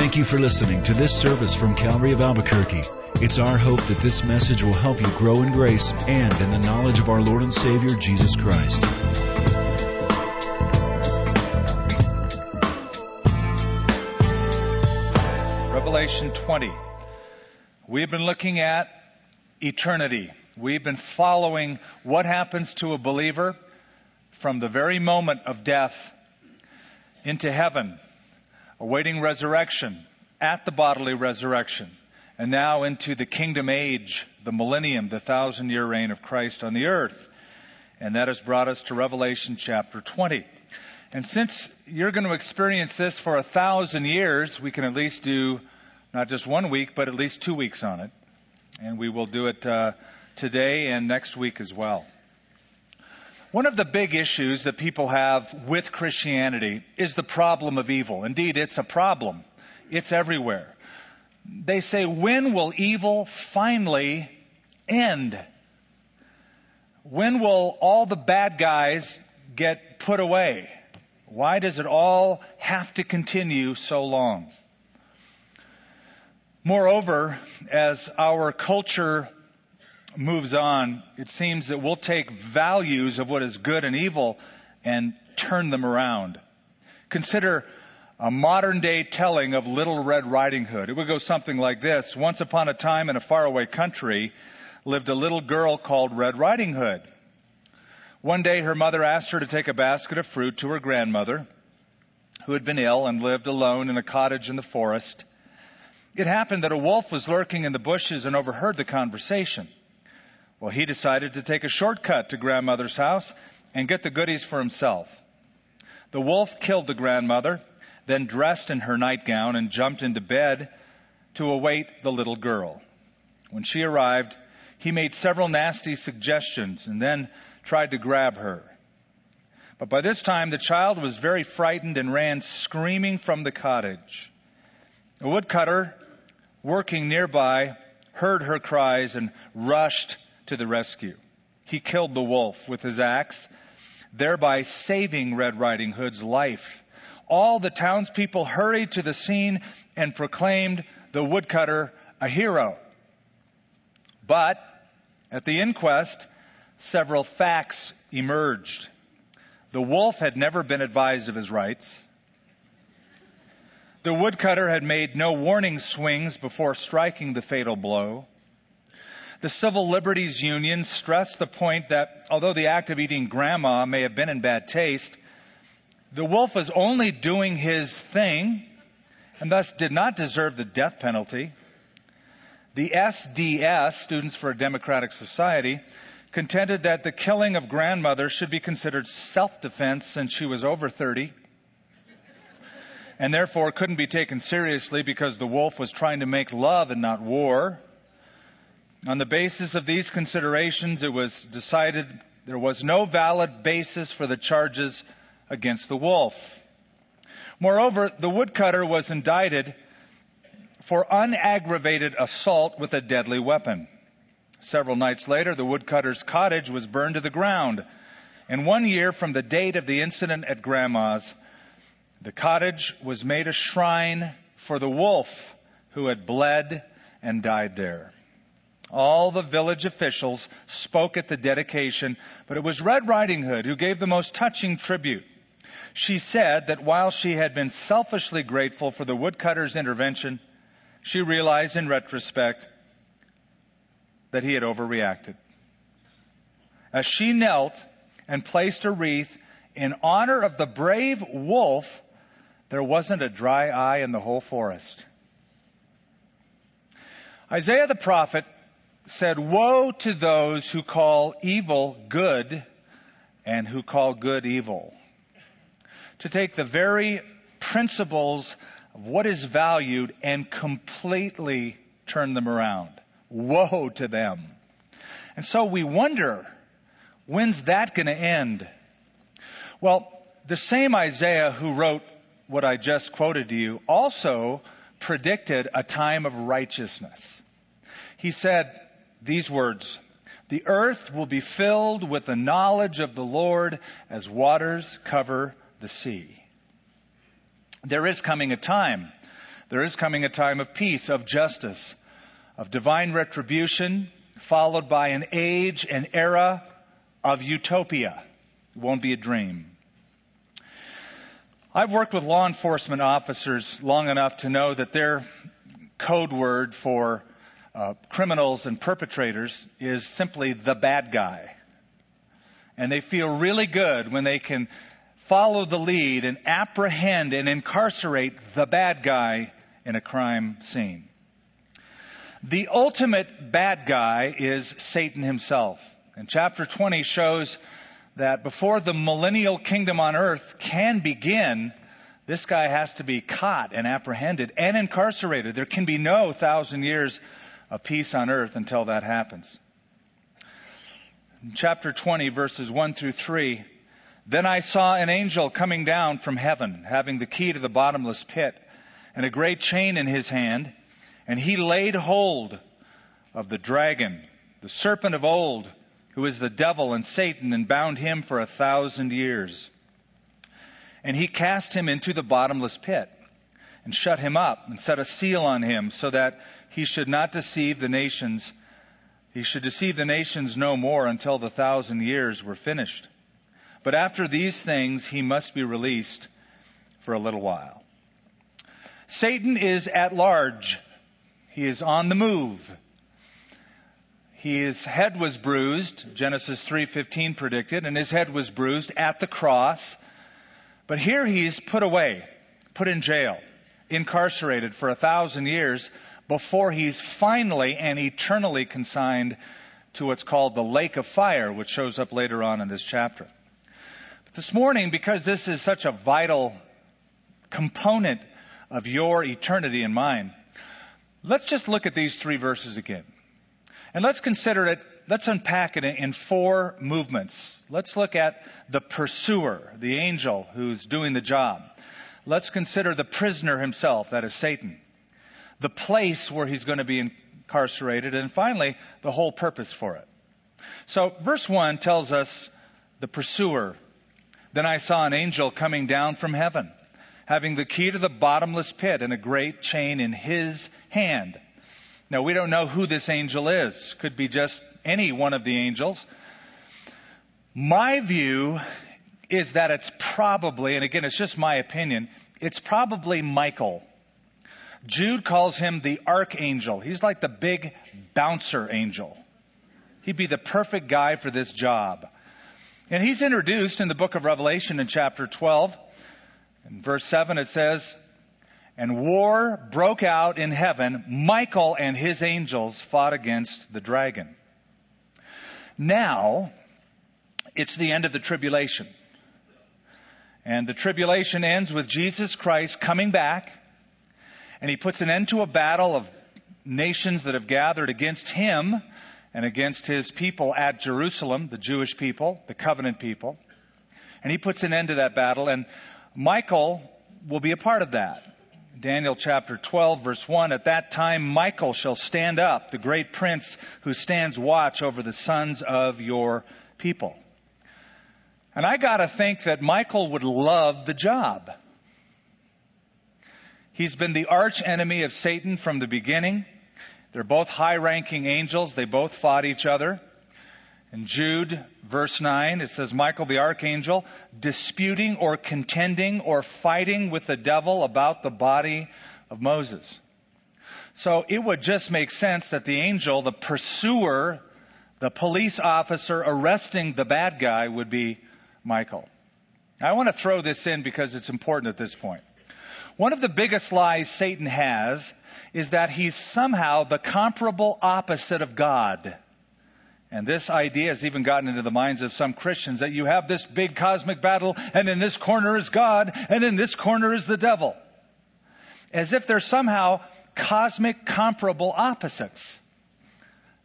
Thank you for listening to this service from Calvary of Albuquerque. It's our hope that this message will help you grow in grace and in the knowledge of our Lord and Savior, Jesus Christ. Revelation 20. We've been looking at eternity. We've been following what happens to a believer from the very moment of death into heaven, awaiting resurrection, at the bodily resurrection, and now into the kingdom age, the millennium, the thousand year reign of Christ on the earth. And that has brought us to Revelation chapter 20. And since you're going to experience this for a thousand years, we can at least do not just one week, but at least two weeks on it. And we will do it uh, today and next week as well. One of the big issues that people have with Christianity is the problem of evil. Indeed, it's a problem. It's everywhere. They say, when will evil finally end? When will all the bad guys get put away? Why does it all have to continue so long? Moreover, as our culture moves on, it seems that we'll take values of what is good and evil and turn them around. Consider a modern day telling of Little Red Riding Hood. It would go something like this. Once upon a time in a faraway country lived a little girl called Red Riding Hood. One day her mother asked her to take a basket of fruit to her grandmother, who had been ill and lived alone in a cottage in the forest. It happened that a wolf was lurking in the bushes and overheard the conversation. Well, he decided to take a shortcut to grandmother's house and get the goodies for himself. The wolf killed the grandmother, then dressed in her nightgown and jumped into bed to await the little girl. When she arrived, he made several nasty suggestions and then tried to grab her. But by this time, the child was very frightened and ran screaming from the cottage. A woodcutter working nearby heard her cries and rushed to the rescue. He killed the wolf with his axe, thereby saving Red Riding Hood's life. All the townspeople hurried to the scene and proclaimed the woodcutter a hero. But at the inquest, several facts emerged. The wolf had never been advised of his rights. The woodcutter had made no warning swings before striking the fatal blow. The Civil Liberties Union stressed the point that although the act of eating grandma may have been in bad taste, the wolf was only doing his thing and thus did not deserve the death penalty. The SDS, Students for a Democratic Society, contended that the killing of grandmother should be considered self-defense since she was over 30 and therefore couldn't be taken seriously because the wolf was trying to make love and not war. On the basis of these considerations, it was decided there was no valid basis for the charges against the wolf. Moreover, the woodcutter was indicted for unaggravated assault with a deadly weapon. Several nights later, the woodcutter's cottage was burned to the ground. And one year from the date of the incident at Grandma's, the cottage was made a shrine for the wolf who had bled and died there. All the village officials spoke at the dedication, but it was Red Riding Hood who gave the most touching tribute. She said that while she had been selfishly grateful for the woodcutter's intervention, she realized in retrospect that he had overreacted. As she knelt and placed a wreath in honor of the brave wolf, there wasn't a dry eye in the whole forest. Isaiah the prophet said, Woe to those who call evil good and who call good evil. To take the very principles of what is valued and completely turn them around. Woe to them. And so we wonder, when's that going to end? Well, the same Isaiah who wrote what I just quoted to you also predicted a time of righteousness. He said, these words, the earth will be filled with the knowledge of the Lord as waters cover the sea. There is coming a time There is coming a time of peace, of justice, of divine retribution, followed by an age, an era of utopia. It won't be a dream. I've worked with law enforcement officers long enough to know that their code word for uh, criminals and perpetrators is simply the bad guy. And they feel really good when they can follow the lead and apprehend and incarcerate the bad guy in a crime scene. The ultimate bad guy is Satan himself. And chapter 20 shows that before the millennial kingdom on earth can begin, this guy has to be caught and apprehended and incarcerated. There can be no thousand years of peace on earth until that happens. In chapter 20, verses 1 through 3, then I saw an angel coming down from heaven, having the key to the bottomless pit and a great chain in his hand, and he laid hold of the dragon, the serpent of old, who is the devil and Satan, and bound him for a thousand years. And he cast him into the bottomless pit and shut him up and set a seal on him so that he should not deceive the nations. He should deceive the nations no more until the thousand years were finished. But after these things, he must be released for a little while. Satan is at large. He is on the move. His head was bruised, Genesis 3:15 predicted, and his head was bruised at the cross. But here he's put away, put in jail incarcerated for a thousand years before he's finally and eternally consigned to what's called the lake of fire, which shows up later on in this chapter. But this morning, because this is such a vital component of your eternity and mine, let's just look at these three verses again. And let's consider it, let's unpack it in four movements. Let's look at the pursuer, the angel who's doing the job let's consider the prisoner himself, that is Satan, the place where he's going to be incarcerated, and finally, the whole purpose for it. So, verse 1 tells us the pursuer. Then I saw an angel coming down from heaven, having the key to the bottomless pit and a great chain in his hand. Now, we don't know who this angel is. Could be just any one of the angels. My view is that it's probably, and again, it's just my opinion, it's probably Michael. Jude calls him the archangel. He's like the big bouncer angel. He'd be the perfect guy for this job. And he's introduced in the book of Revelation in chapter 12. In verse 7 it says, And war broke out in heaven. Michael and his angels fought against the dragon. Now, it's the end of the tribulation. And the tribulation ends with Jesus Christ coming back, and he puts an end to a battle of nations that have gathered against him and against his people at Jerusalem, the Jewish people, the covenant people. And he puts an end to that battle, and Michael will be a part of that. Daniel chapter 12, verse 1 At that time, Michael shall stand up, the great prince who stands watch over the sons of your people. And I got to think that Michael would love the job. He's been the arch enemy of Satan from the beginning. They're both high ranking angels. They both fought each other. In Jude, verse 9, it says, Michael the archangel, disputing or contending or fighting with the devil about the body of Moses. So it would just make sense that the angel, the pursuer, the police officer arresting the bad guy would be Michael. I want to throw this in because it's important at this point. One of the biggest lies Satan has is that he's somehow the comparable opposite of God. And this idea has even gotten into the minds of some Christians that you have this big cosmic battle, and in this corner is God, and in this corner is the devil. As if they're somehow cosmic comparable opposites.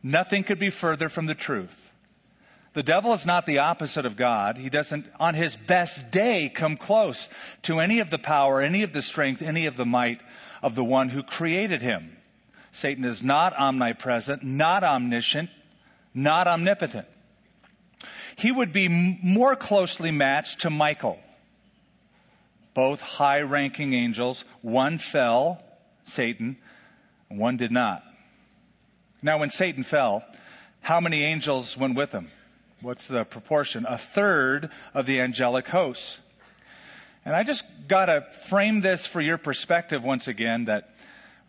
Nothing could be further from the truth. The devil is not the opposite of God. He doesn't, on his best day, come close to any of the power, any of the strength, any of the might of the one who created him. Satan is not omnipresent, not omniscient, not omnipotent. He would be more closely matched to Michael. Both high ranking angels. One fell, Satan, and one did not. Now, when Satan fell, how many angels went with him? What's the proportion? A third of the angelic hosts. And I just got to frame this for your perspective once again that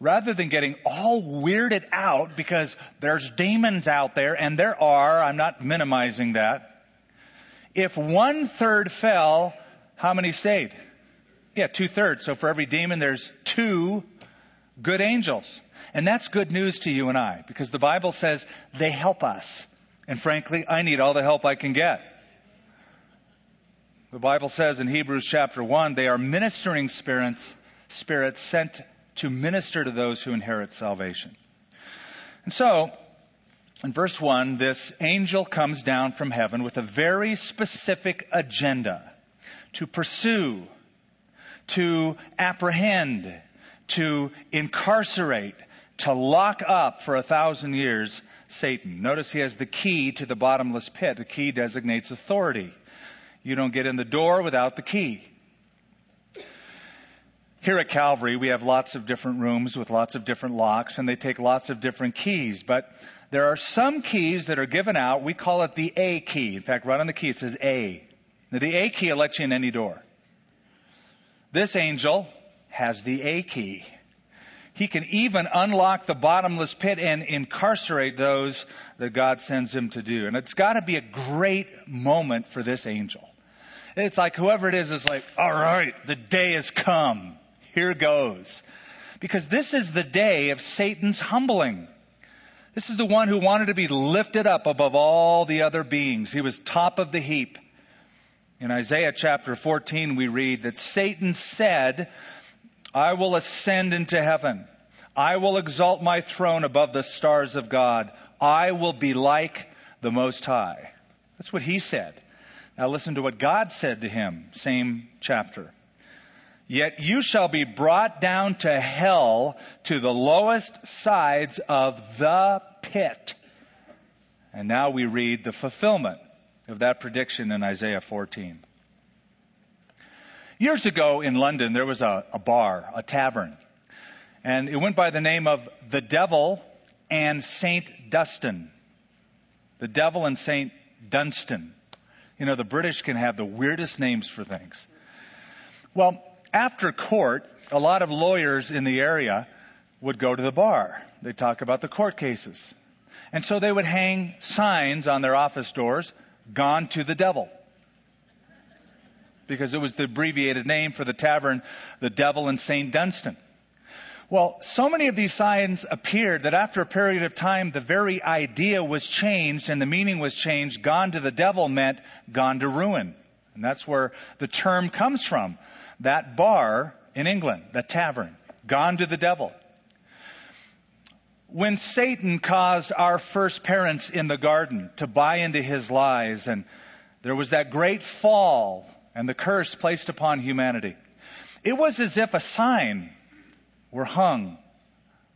rather than getting all weirded out because there's demons out there, and there are, I'm not minimizing that. If one third fell, how many stayed? Yeah, two thirds. So for every demon, there's two good angels. And that's good news to you and I because the Bible says they help us. And frankly, I need all the help I can get. The Bible says in Hebrews chapter 1, they are ministering spirits, spirits sent to minister to those who inherit salvation. And so, in verse 1, this angel comes down from heaven with a very specific agenda to pursue, to apprehend, to incarcerate, to lock up for a thousand years Satan. Notice he has the key to the bottomless pit. The key designates authority. You don't get in the door without the key. Here at Calvary, we have lots of different rooms with lots of different locks, and they take lots of different keys. But there are some keys that are given out. We call it the A key. In fact, right on the key it says A. Now, the A key will let you in any door. This angel has the A key. He can even unlock the bottomless pit and incarcerate those that God sends him to do. And it's got to be a great moment for this angel. It's like whoever it is is like, all right, the day has come. Here goes. Because this is the day of Satan's humbling. This is the one who wanted to be lifted up above all the other beings. He was top of the heap. In Isaiah chapter 14, we read that Satan said, I will ascend into heaven. I will exalt my throne above the stars of God. I will be like the Most High. That's what he said. Now listen to what God said to him, same chapter. Yet you shall be brought down to hell to the lowest sides of the pit. And now we read the fulfillment of that prediction in Isaiah 14. Years ago in London, there was a, a bar, a tavern, and it went by the name of The Devil and St. Dunstan. The Devil and St. Dunstan. You know, the British can have the weirdest names for things. Well, after court, a lot of lawyers in the area would go to the bar. They'd talk about the court cases. And so they would hang signs on their office doors, gone to the devil because it was the abbreviated name for the tavern, the Devil and St. Dunstan. Well, so many of these signs appeared that after a period of time, the very idea was changed and the meaning was changed. Gone to the devil meant gone to ruin. And that's where the term comes from. That bar in England, that tavern, gone to the devil. When Satan caused our first parents in the garden to buy into his lies and there was that great fall and the curse placed upon humanity. It was as if a sign were hung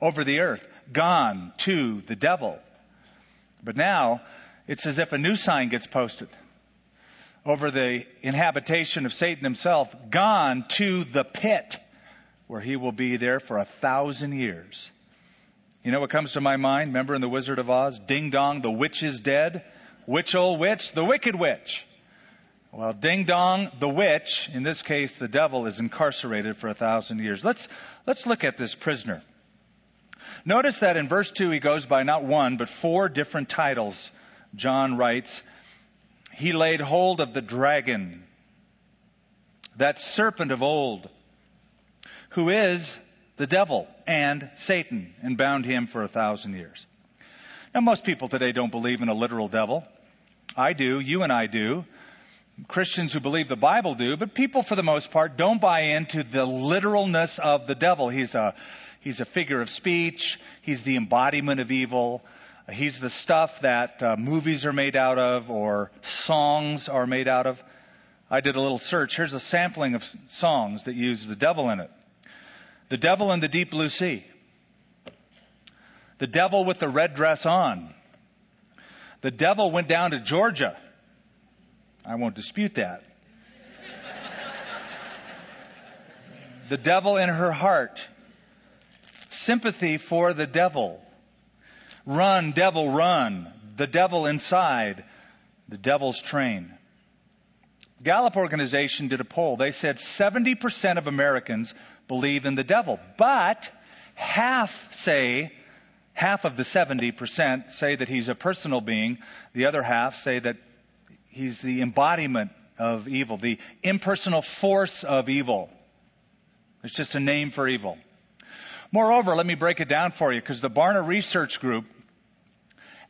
over the earth, gone to the devil. But now, it's as if a new sign gets posted over the inhabitation of Satan himself, gone to the pit, where he will be there for a thousand years. You know what comes to my mind? Remember in The Wizard of Oz? Ding dong, the witch is dead. Witch, old witch, the wicked witch. Well, ding dong, the witch, in this case the devil, is incarcerated for a thousand years. Let's, let's look at this prisoner. Notice that in verse 2 he goes by not one, but four different titles. John writes, He laid hold of the dragon, that serpent of old, who is the devil and Satan, and bound him for a thousand years. Now, most people today don't believe in a literal devil. I do, you and I do. Christians who believe the Bible do, but people for the most part don't buy into the literalness of the devil. He's a, he's a figure of speech. He's the embodiment of evil. He's the stuff that uh, movies are made out of or songs are made out of. I did a little search. Here's a sampling of songs that use the devil in it. The devil in the deep blue sea. The devil with the red dress on. The devil went down to Georgia I won't dispute that. the devil in her heart. sympathy for the devil. Run, devil, run. The devil inside. The devil's train. Gallup organization did a poll. They said 70% of Americans believe in the devil, but half say, half of the 70% say that he's a personal being. The other half say that he's the embodiment of evil, the impersonal force of evil. It's just a name for evil. Moreover, let me break it down for you because the Barna Research Group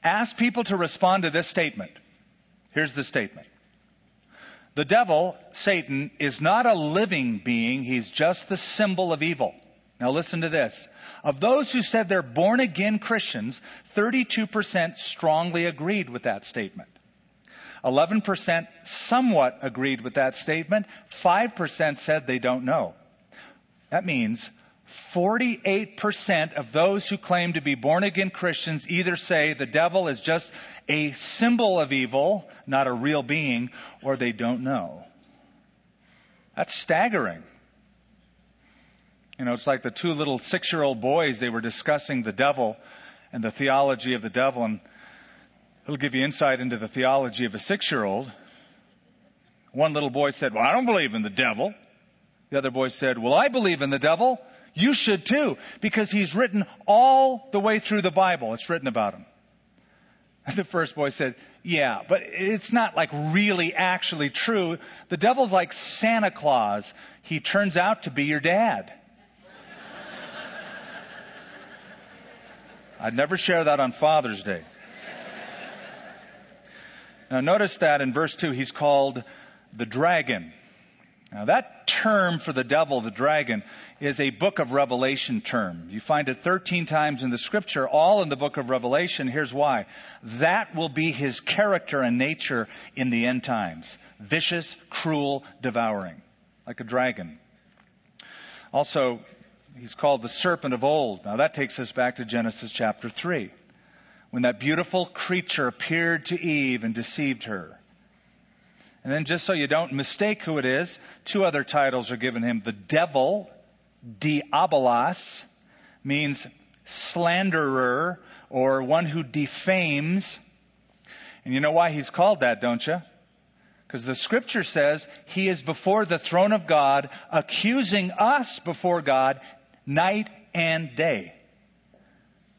asked people to respond to this statement. Here's the statement. The devil, Satan, is not a living being. He's just the symbol of evil. Now listen to this. Of those who said they're born again Christians, 32% strongly agreed with that statement. 11% somewhat agreed with that statement. 5% said they don't know. That means 48% of those who claim to be born again Christians either say the devil is just a symbol of evil, not a real being, or they don't know. That's staggering. You know, it's like the two little six year old boys, they were discussing the devil and the theology of the devil, and it'll give you insight into the theology of a six year old. One little boy said, Well, I don't believe in the devil. The other boy said, Well, I believe in the devil. You should too, because he's written all the way through the Bible. It's written about him. The first boy said, Yeah, but it's not like really actually true. The devil's like Santa Claus. He turns out to be your dad. I'd never share that on Father's Day. Now, notice that in verse 2, he's called the dragon. Now, that term for the devil, the dragon, is a book of Revelation term. You find it 13 times in the scripture, all in the book of Revelation. Here's why. That will be his character and nature in the end times. Vicious, cruel, devouring. Like a dragon. Also, he's called the serpent of old. Now that takes us back to Genesis chapter 3. When that beautiful creature appeared to Eve and deceived her. And then, just so you don't mistake who it is, two other titles are given him. The devil, diabolos, means slanderer or one who defames. And you know why he's called that, don't you? Because the scripture says he is before the throne of God, accusing us before God night and day.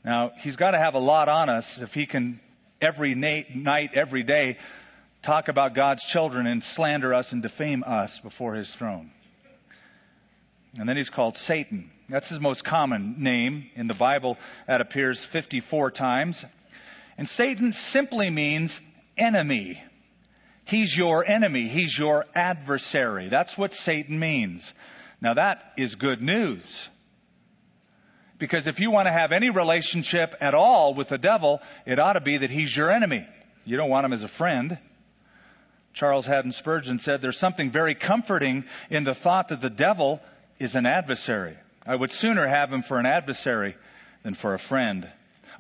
Now, he's got to have a lot on us if he can every night, every day, talk about God's children and slander us and defame us before his throne. And then he's called Satan. That's his most common name. In the Bible, that appears 54 times. And Satan simply means enemy. He's your enemy. He's your adversary. That's what Satan means. Now that is good news. Because if you want to have any relationship at all with the devil, it ought to be that he's your enemy. You don't want him as a friend. Charles Haddon Spurgeon said, There's something very comforting in the thought that the devil is an adversary. I would sooner have him for an adversary than for a friend.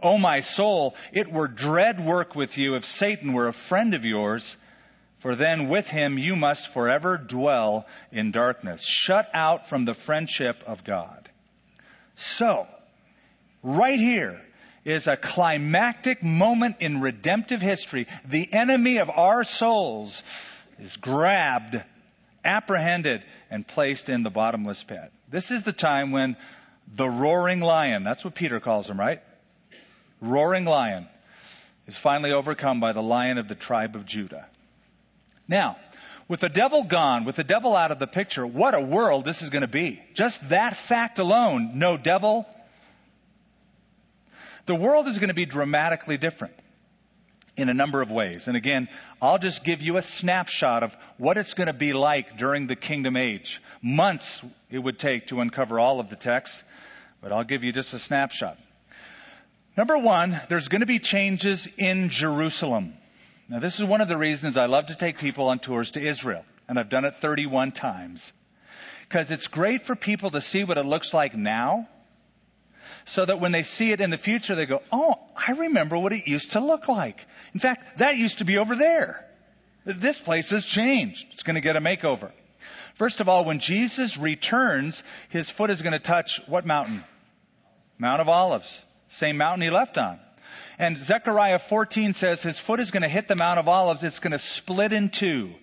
O oh, my soul, it were dread work with you if Satan were a friend of yours, for then with him you must forever dwell in darkness, shut out from the friendship of God. So, right here, is a climactic moment in redemptive history. The enemy of our souls is grabbed, apprehended, and placed in the bottomless pit. This is the time when the roaring lion, that's what Peter calls him, right? Roaring lion is finally overcome by the lion of the tribe of Judah. Now, with the devil gone, with the devil out of the picture, what a world this is going to be. Just that fact alone, no devil, the world is going to be dramatically different in a number of ways. And again, I'll just give you a snapshot of what it's going to be like during the kingdom age. Months it would take to uncover all of the texts, but I'll give you just a snapshot. Number one, there's going to be changes in Jerusalem. Now, this is one of the reasons I love to take people on tours to Israel, and I've done it 31 times. Because it's great for people to see what it looks like now so that when they see it in the future, they go, Oh, I remember what it used to look like. In fact, that used to be over there. This place has changed. It's going to get a makeover. First of all, when Jesus returns, his foot is going to touch what mountain? Mount of Olives, same mountain he left on. And Zechariah 14 says his foot is going to hit the Mount of Olives. It's going to split in two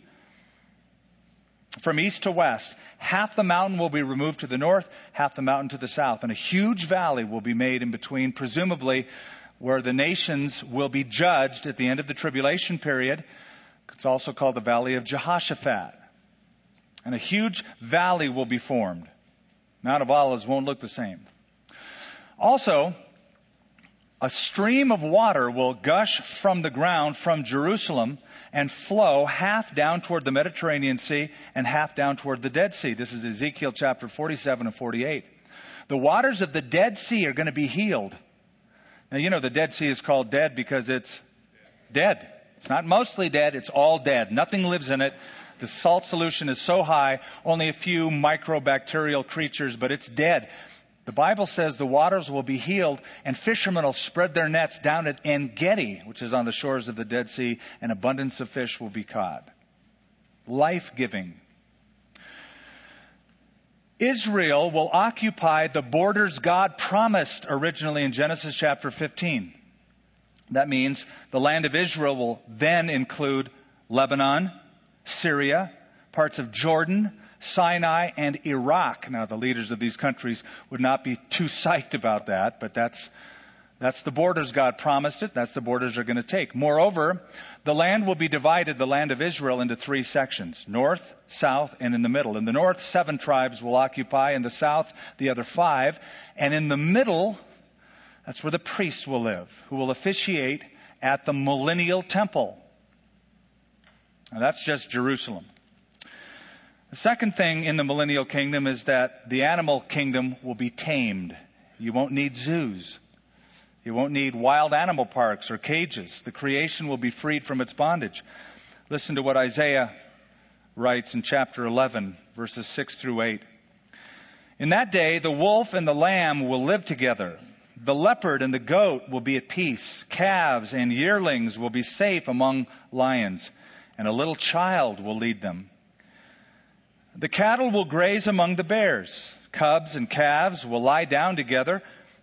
from east to west. Half the mountain will be removed to the north, half the mountain to the south. And a huge valley will be made in between, presumably where the nations will be judged at the end of the tribulation period. It's also called the Valley of Jehoshaphat. And a huge valley will be formed. Mount of Olives won't look the same. Also, a stream of water will gush from the ground from Jerusalem and flow half down toward the Mediterranean Sea and half down toward the Dead Sea. This is Ezekiel chapter 47 and 48. The waters of the Dead Sea are going to be healed. Now, you know, the Dead Sea is called dead because it's dead. It's not mostly dead, it's all dead. Nothing lives in it. The salt solution is so high, only a few microbacterial creatures, but it's dead. The Bible says the waters will be healed and fishermen will spread their nets down at En Gedi, which is on the shores of the Dead Sea, and abundance of fish will be caught. Life giving. Israel will occupy the borders God promised originally in Genesis chapter 15. That means the land of Israel will then include Lebanon, Syria, parts of Jordan, Sinai, and Iraq. Now, the leaders of these countries would not be too psyched about that, but that's, that's the borders God promised it. That's the borders they're going to take. Moreover, the land will be divided, the land of Israel, into three sections north, south, and in the middle. In the north, seven tribes will occupy. In the south, the other five. And in the middle, that's where the priests will live, who will officiate at the millennial temple. Now, that's just Jerusalem. The second thing in the millennial kingdom is that the animal kingdom will be tamed. You won't need zoos. You won't need wild animal parks or cages. The creation will be freed from its bondage. Listen to what Isaiah writes in chapter 11, verses 6 through 8. In that day, the wolf and the lamb will live together. The leopard and the goat will be at peace. Calves and yearlings will be safe among lions, and a little child will lead them. The cattle will graze among the bears. Cubs and calves will lie down together,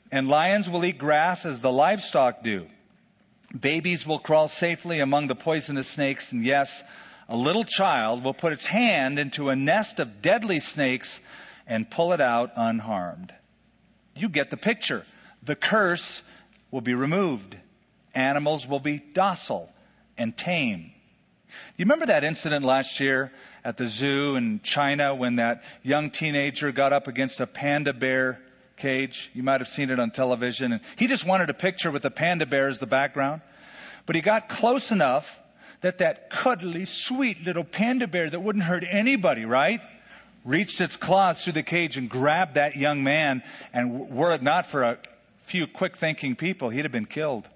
and lions will eat grass as the livestock do. Babies will crawl safely among the poisonous snakes, and yes, a little child will put its hand into a nest of deadly snakes and pull it out unharmed. You get the picture. The curse will be removed. Animals will be docile and tame. You remember that incident last year at the zoo in China when that young teenager got up against a panda bear cage. You might have seen it on television. And he just wanted a picture with the panda bear as the background. But he got close enough that that cuddly, sweet little panda bear that wouldn't hurt anybody, right? Reached its claws through the cage and grabbed that young man. And were it not for a few quick thinking people, he'd have been killed.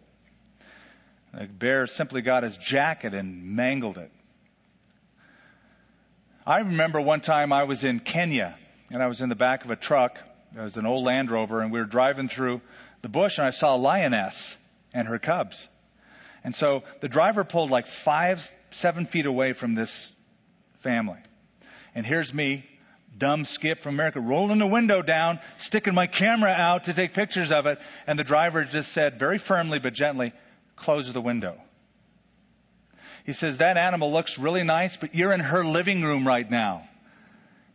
The bear simply got his jacket and mangled it. I remember one time I was in Kenya and I was in the back of a truck. It was an old Land Rover and we were driving through the bush and I saw a lioness and her cubs. And so the driver pulled like five, seven feet away from this family. And here's me, dumb skip from America, rolling the window down, sticking my camera out to take pictures of it. And the driver just said very firmly but gently, close the window. He says, that animal looks really nice, but you're in her living room right now.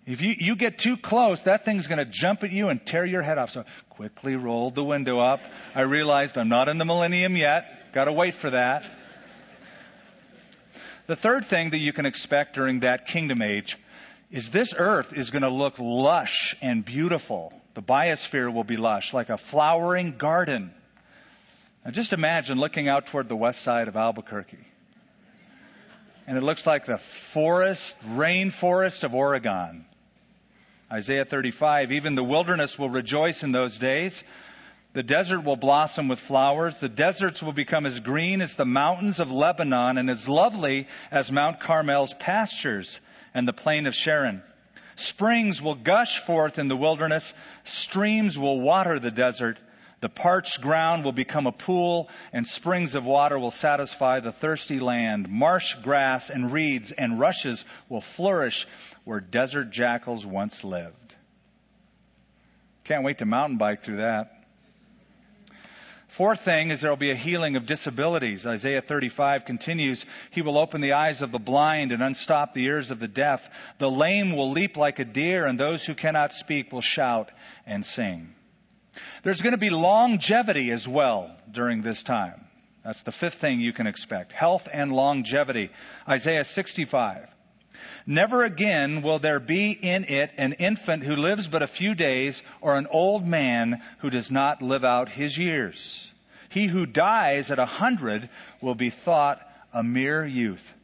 If you, you get too close, that thing's going to jump at you and tear your head off. So quickly rolled the window up. I realized I'm not in the millennium yet. Got to wait for that. The third thing that you can expect during that kingdom age is this earth is going to look lush and beautiful. The biosphere will be lush, like a flowering garden. Now just imagine looking out toward the west side of Albuquerque and it looks like the forest, rainforest of Oregon. Isaiah 35, even the wilderness will rejoice in those days. The desert will blossom with flowers. The deserts will become as green as the mountains of Lebanon and as lovely as Mount Carmel's pastures and the plain of Sharon. Springs will gush forth in the wilderness. Streams will water the desert. The parched ground will become a pool, and springs of water will satisfy the thirsty land. Marsh grass and reeds and rushes will flourish where desert jackals once lived. Can't wait to mountain bike through that. Fourth thing is there will be a healing of disabilities. Isaiah 35 continues, He will open the eyes of the blind and unstop the ears of the deaf. The lame will leap like a deer, and those who cannot speak will shout and sing. There's going to be longevity as well during this time. That's the fifth thing you can expect. Health and longevity. Isaiah 65. Never again will there be in it an infant who lives but a few days or an old man who does not live out his years. He who dies at a hundred will be thought a mere youth.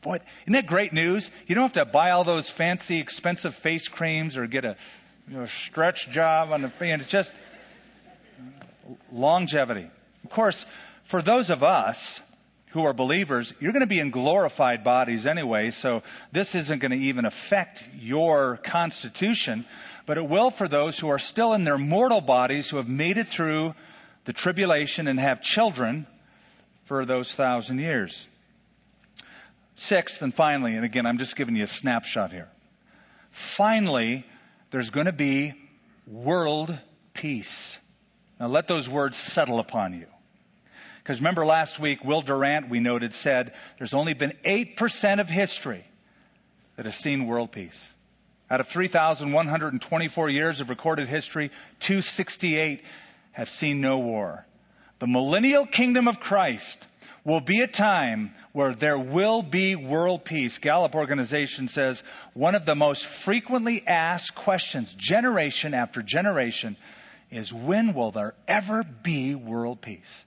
Boy, isn't that great news? You don't have to buy all those fancy, expensive face creams or get a you know, stretch job on the face. It's just longevity. Of course, for those of us who are believers, you're going to be in glorified bodies anyway, so this isn't going to even affect your constitution, but it will for those who are still in their mortal bodies who have made it through the tribulation and have children for those thousand years. Sixth and finally, and again, I'm just giving you a snapshot here. Finally, there's going to be world peace. Now let those words settle upon you. Because remember last week, Will Durant, we noted, said there's only been 8% of history that has seen world peace. Out of 3,124 years of recorded history, 268 have seen no war. The millennial kingdom of Christ will be a time where there will be world peace. Gallup organization says one of the most frequently asked questions, generation after generation, is when will there ever be world peace?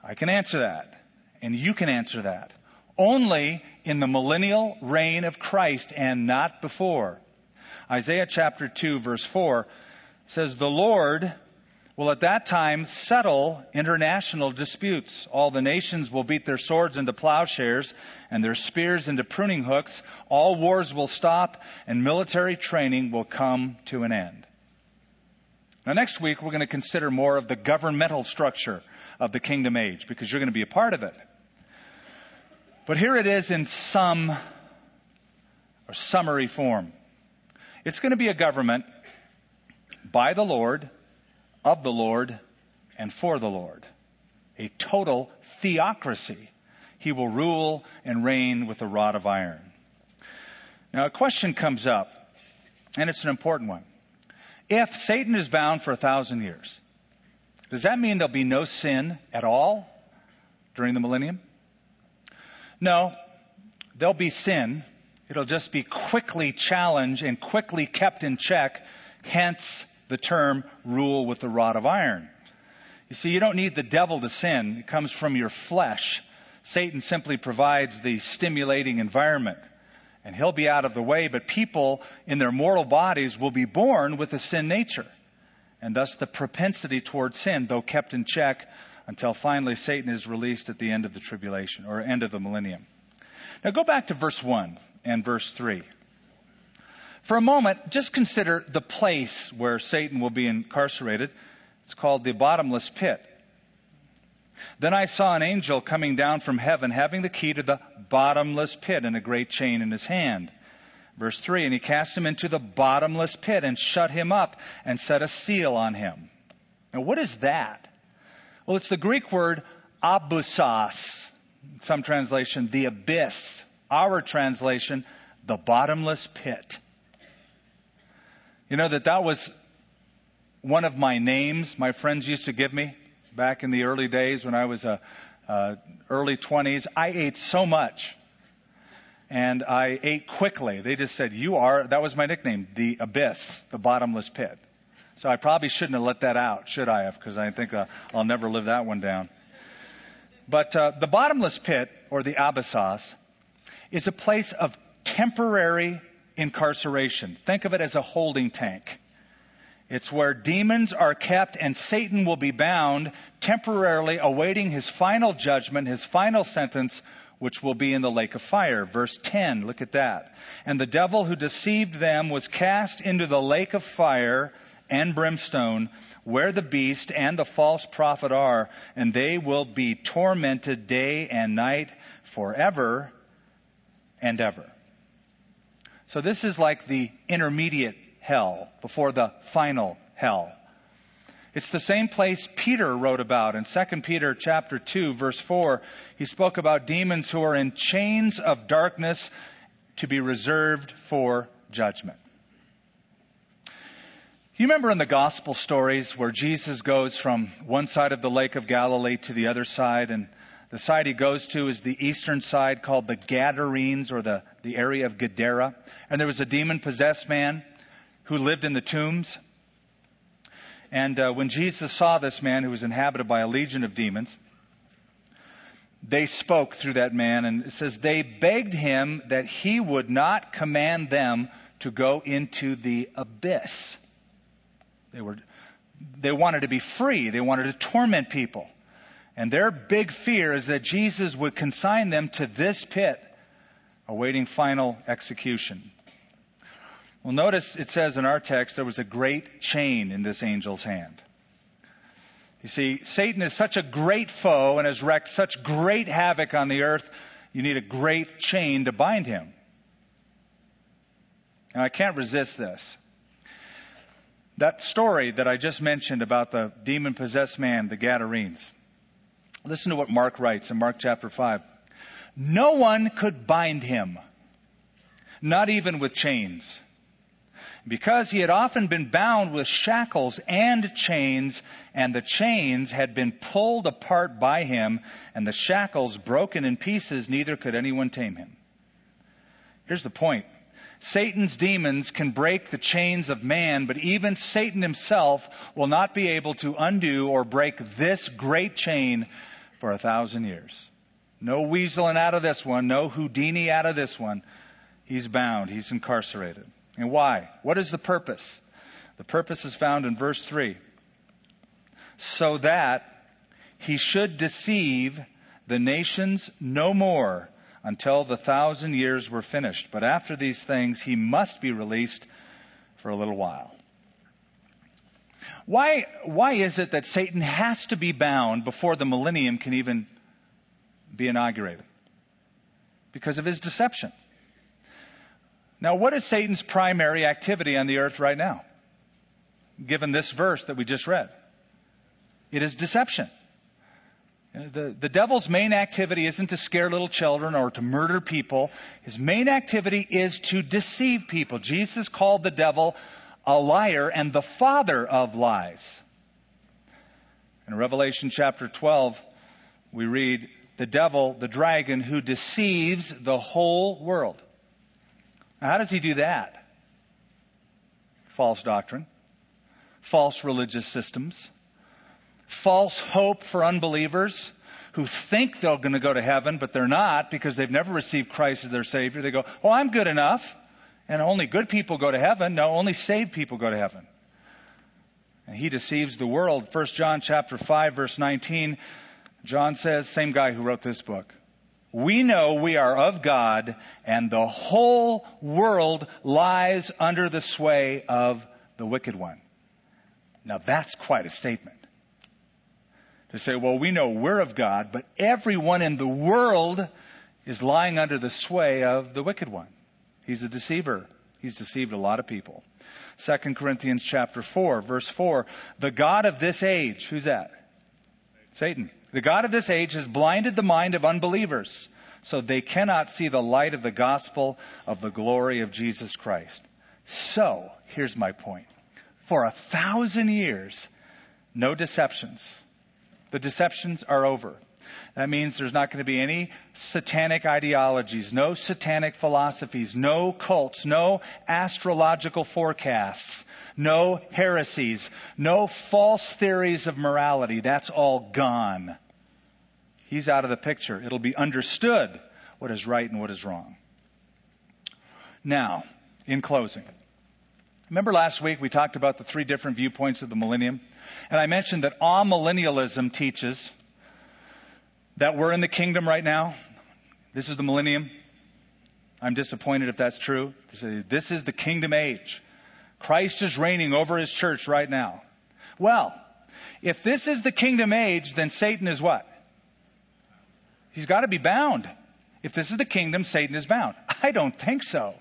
I can answer that. And you can answer that. Only in the millennial reign of Christ and not before. Isaiah chapter 2 verse 4 says, The Lord will at that time settle international disputes. All the nations will beat their swords into plowshares and their spears into pruning hooks. All wars will stop and military training will come to an end. Now, next week, we're going to consider more of the governmental structure of the kingdom age because you're going to be a part of it. But here it is in some or summary form. It's going to be a government by the Lord, of the Lord, and for the Lord. A total theocracy. He will rule and reign with a rod of iron. Now, a question comes up, and it's an important one. If Satan is bound for a thousand years, does that mean there'll be no sin at all during the millennium? No, there'll be sin. It'll just be quickly challenged and quickly kept in check, hence the term rule with the rod of iron. You see, you don't need the devil to sin. It comes from your flesh. Satan simply provides the stimulating environment. And he'll be out of the way, but people in their mortal bodies will be born with a sin nature and thus the propensity towards sin, though kept in check until finally Satan is released at the end of the tribulation or end of the millennium. Now go back to verse 1 and verse 3. For a moment, just consider the place where Satan will be incarcerated. It's called the bottomless pit. Then I saw an angel coming down from heaven having the key to the bottomless pit and a great chain in his hand. Verse 3 And he cast him into the bottomless pit and shut him up and set a seal on him. Now, what is that? Well, it's the Greek word abyssos. Some translation, the abyss. Our translation, the bottomless pit. You know that that was one of my names my friends used to give me back in the early days when I was a, uh, early 20s. I ate so much and I ate quickly. They just said, You are, that was my nickname, the abyss, the bottomless pit. So I probably shouldn't have let that out, should I have? Because I think uh, I'll never live that one down. But uh, the bottomless pit, or the abyssos, is a place of temporary incarceration. Think of it as a holding tank. It's where demons are kept and Satan will be bound temporarily awaiting his final judgment, his final sentence which will be in the lake of fire. Verse 10, look at that. And the devil who deceived them was cast into the lake of fire and brimstone, where the beast and the false prophet are, and they will be tormented day and night forever and ever. So this is like the intermediate hell before the final hell. It's the same place Peter wrote about in 2 Peter chapter 2 verse 4. He spoke about demons who are in chains of darkness to be reserved for judgment. You remember in the gospel stories where Jesus goes from one side of the lake of Galilee to the other side and the side he goes to is the eastern side called the Gadarenes or the, the area of Gadara. And there was a demon possessed man who lived in the tombs. And uh, when Jesus saw this man who was inhabited by a legion of demons, they spoke through that man, and it says, they begged him that he would not command them to go into the abyss. They were, they wanted to be free. They wanted to torment people. And their big fear is that Jesus would consign them to this pit, awaiting final execution. Well, notice it says in our text there was a great chain in this angel's hand. You see, Satan is such a great foe and has wreaked such great havoc on the earth, you need a great chain to bind him. And I can't resist this. That story that I just mentioned about the demon possessed man, the Gadarenes. Listen to what Mark writes in Mark chapter 5. No one could bind him, not even with chains because he had often been bound with shackles and chains, and the chains had been pulled apart by him, and the shackles broken in pieces, neither could anyone tame him. Here's the point. Satan's demons can break the chains of man, but even Satan himself will not be able to undo or break this great chain for a thousand years. No weaseling out of this one, no Houdini out of this one. He's bound, he's incarcerated. And why? What is the purpose? The purpose is found in verse 3. So that he should deceive the nations no more until the thousand years were finished. But after these things, he must be released for a little while. Why, why is it that Satan has to be bound before the millennium can even be inaugurated? Because of his deception. Now, what is Satan's primary activity on the earth right now? Given this verse that we just read, it is deception. The, the devil's main activity isn't to scare little children or to murder people. His main activity is to deceive people. Jesus called the devil a liar and the father of lies. In Revelation chapter 12, we read, the devil, the dragon, who deceives the whole world. Now, how does he do that? False doctrine, false religious systems, false hope for unbelievers who think they're going to go to heaven, but they're not because they've never received Christ as their Savior. They go, Oh, I'm good enough. And only good people go to heaven. No, only saved people go to heaven. And he deceives the world. 1 John chapter 5 verse 19, John says, same guy who wrote this book we know we are of God and the whole world lies under the sway of the wicked one. Now that's quite a statement. To say, well, we know we're of God, but everyone in the world is lying under the sway of the wicked one. He's a deceiver. He's deceived a lot of people. 2 Corinthians chapter 4, verse 4. The God of this age, who's that? Satan. The God of this age has blinded the mind of unbelievers, so they cannot see the light of the gospel of the glory of Jesus Christ. So, here's my point. For a thousand years, no deceptions. The deceptions are over. That means there's not going to be any satanic ideologies, no satanic philosophies, no cults, no astrological forecasts, no heresies, no false theories of morality. That's all gone. He's out of the picture. It'll be understood what is right and what is wrong. Now, in closing, remember last week we talked about the three different viewpoints of the millennium? And I mentioned that amillennialism teaches that we're in the kingdom right now. This is the millennium. I'm disappointed if that's true. This is the kingdom age. Christ is reigning over his church right now. Well, if this is the kingdom age, then Satan is what? He's got to be bound. If this is the kingdom, Satan is bound. I don't think so.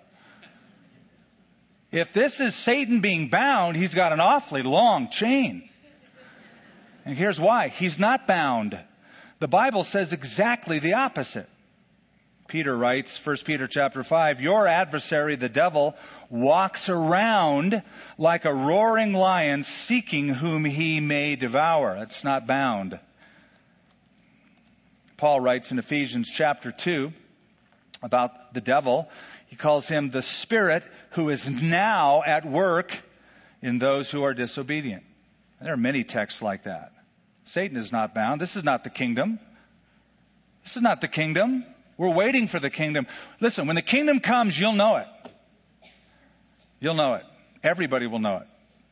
If this is Satan being bound, he's got an awfully long chain. And here's why. He's not bound. The Bible says exactly the opposite. Peter writes, 1 Peter chapter 5, your adversary, the devil, walks around like a roaring lion seeking whom he may devour. It's not bound. Paul writes in Ephesians chapter 2 about the devil. He calls him the spirit who is now at work in those who are disobedient. There are many texts like that. Satan is not bound. This is not the kingdom. This is not the kingdom. We're waiting for the kingdom. Listen, when the kingdom comes, you'll know it. You'll know it. Everybody will know it.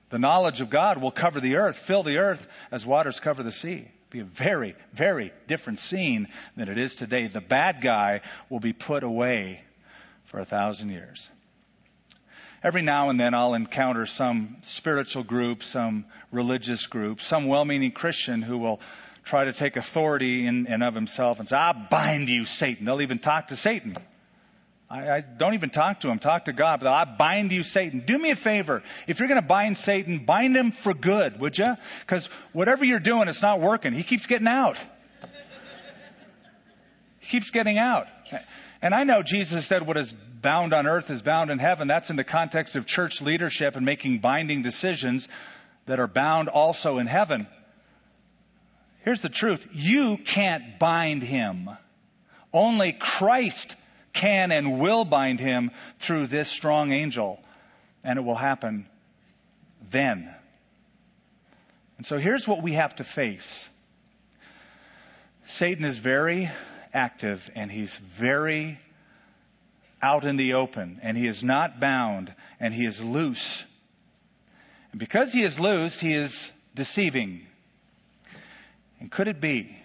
The knowledge of God will cover the earth, fill the earth as waters cover the sea. Be a very, very different scene than it is today. The bad guy will be put away for a thousand years. Every now and then I'll encounter some spiritual group, some religious group, some well-meaning Christian who will try to take authority in and of himself and say, I bind you, Satan. They'll even talk to Satan. I, I don't even talk to him, talk to God, but I bind you, Satan. Do me a favor. If you're going to bind Satan, bind him for good, would you? Because whatever you're doing, it's not working. He keeps getting out. He keeps getting out. And I know Jesus said what is bound on earth is bound in heaven. That's in the context of church leadership and making binding decisions that are bound also in heaven. Here's the truth. You can't bind him. Only Christ can and will bind him through this strong angel. And it will happen then. And so here's what we have to face. Satan is very active and he's very out in the open and he is not bound and he is loose. And because he is loose, he is deceiving. And could it be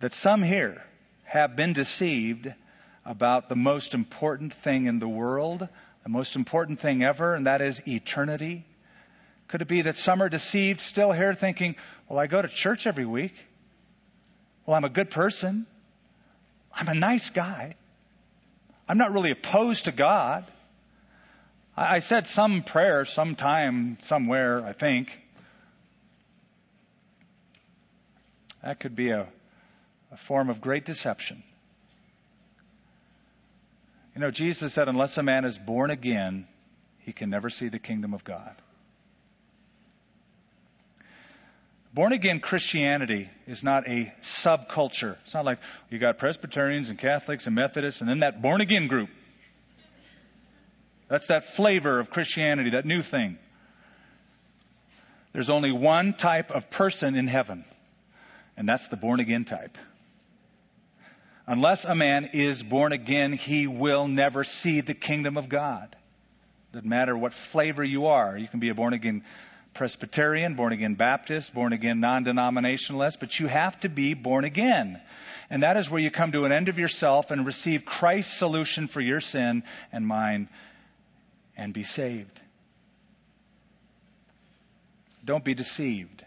that some here have been deceived about the most important thing in the world, the most important thing ever, and that is eternity? Could it be that some are deceived still here thinking, well, I go to church every week. Well, I'm a good person. I'm a nice guy. I'm not really opposed to God. I said some prayer sometime, somewhere, I think. That could be a, a form of great deception. You know, Jesus said, unless a man is born again, he can never see the kingdom of God. Born again Christianity is not a subculture. It's not like you got Presbyterians and Catholics and Methodists and then that born again group. That's that flavor of Christianity, that new thing. There's only one type of person in heaven and that's the born again type. Unless a man is born again, he will never see the kingdom of God. Doesn't matter what flavor you are. You can be a born again Presbyterian, born again Baptist, born again non denominationalist, but you have to be born again. And that is where you come to an end of yourself and receive Christ's solution for your sin and mine and be saved. Don't be deceived.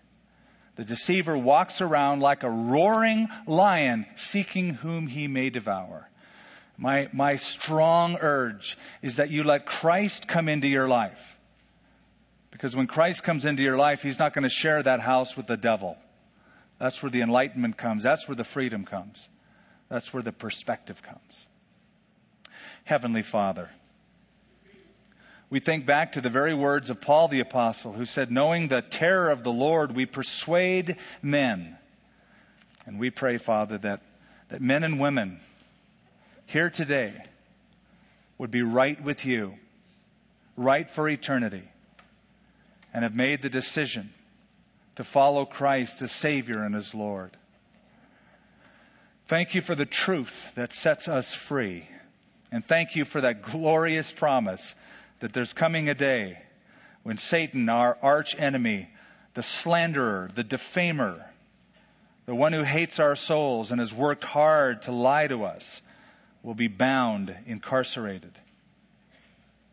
The deceiver walks around like a roaring lion seeking whom he may devour. My, my strong urge is that you let Christ come into your life. Because when Christ comes into your life, he's not going to share that house with the devil. That's where the enlightenment comes. That's where the freedom comes. That's where the perspective comes. Heavenly Father, we think back to the very words of Paul the Apostle, who said, Knowing the terror of the Lord, we persuade men. And we pray, Father, that, that men and women here today would be right with you, right for eternity, and have made the decision to follow Christ as Savior and as Lord. Thank you for the truth that sets us free. And thank you for that glorious promise that there's coming a day when Satan, our arch enemy, the slanderer, the defamer, the one who hates our souls and has worked hard to lie to us, will be bound, incarcerated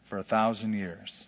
for a thousand years.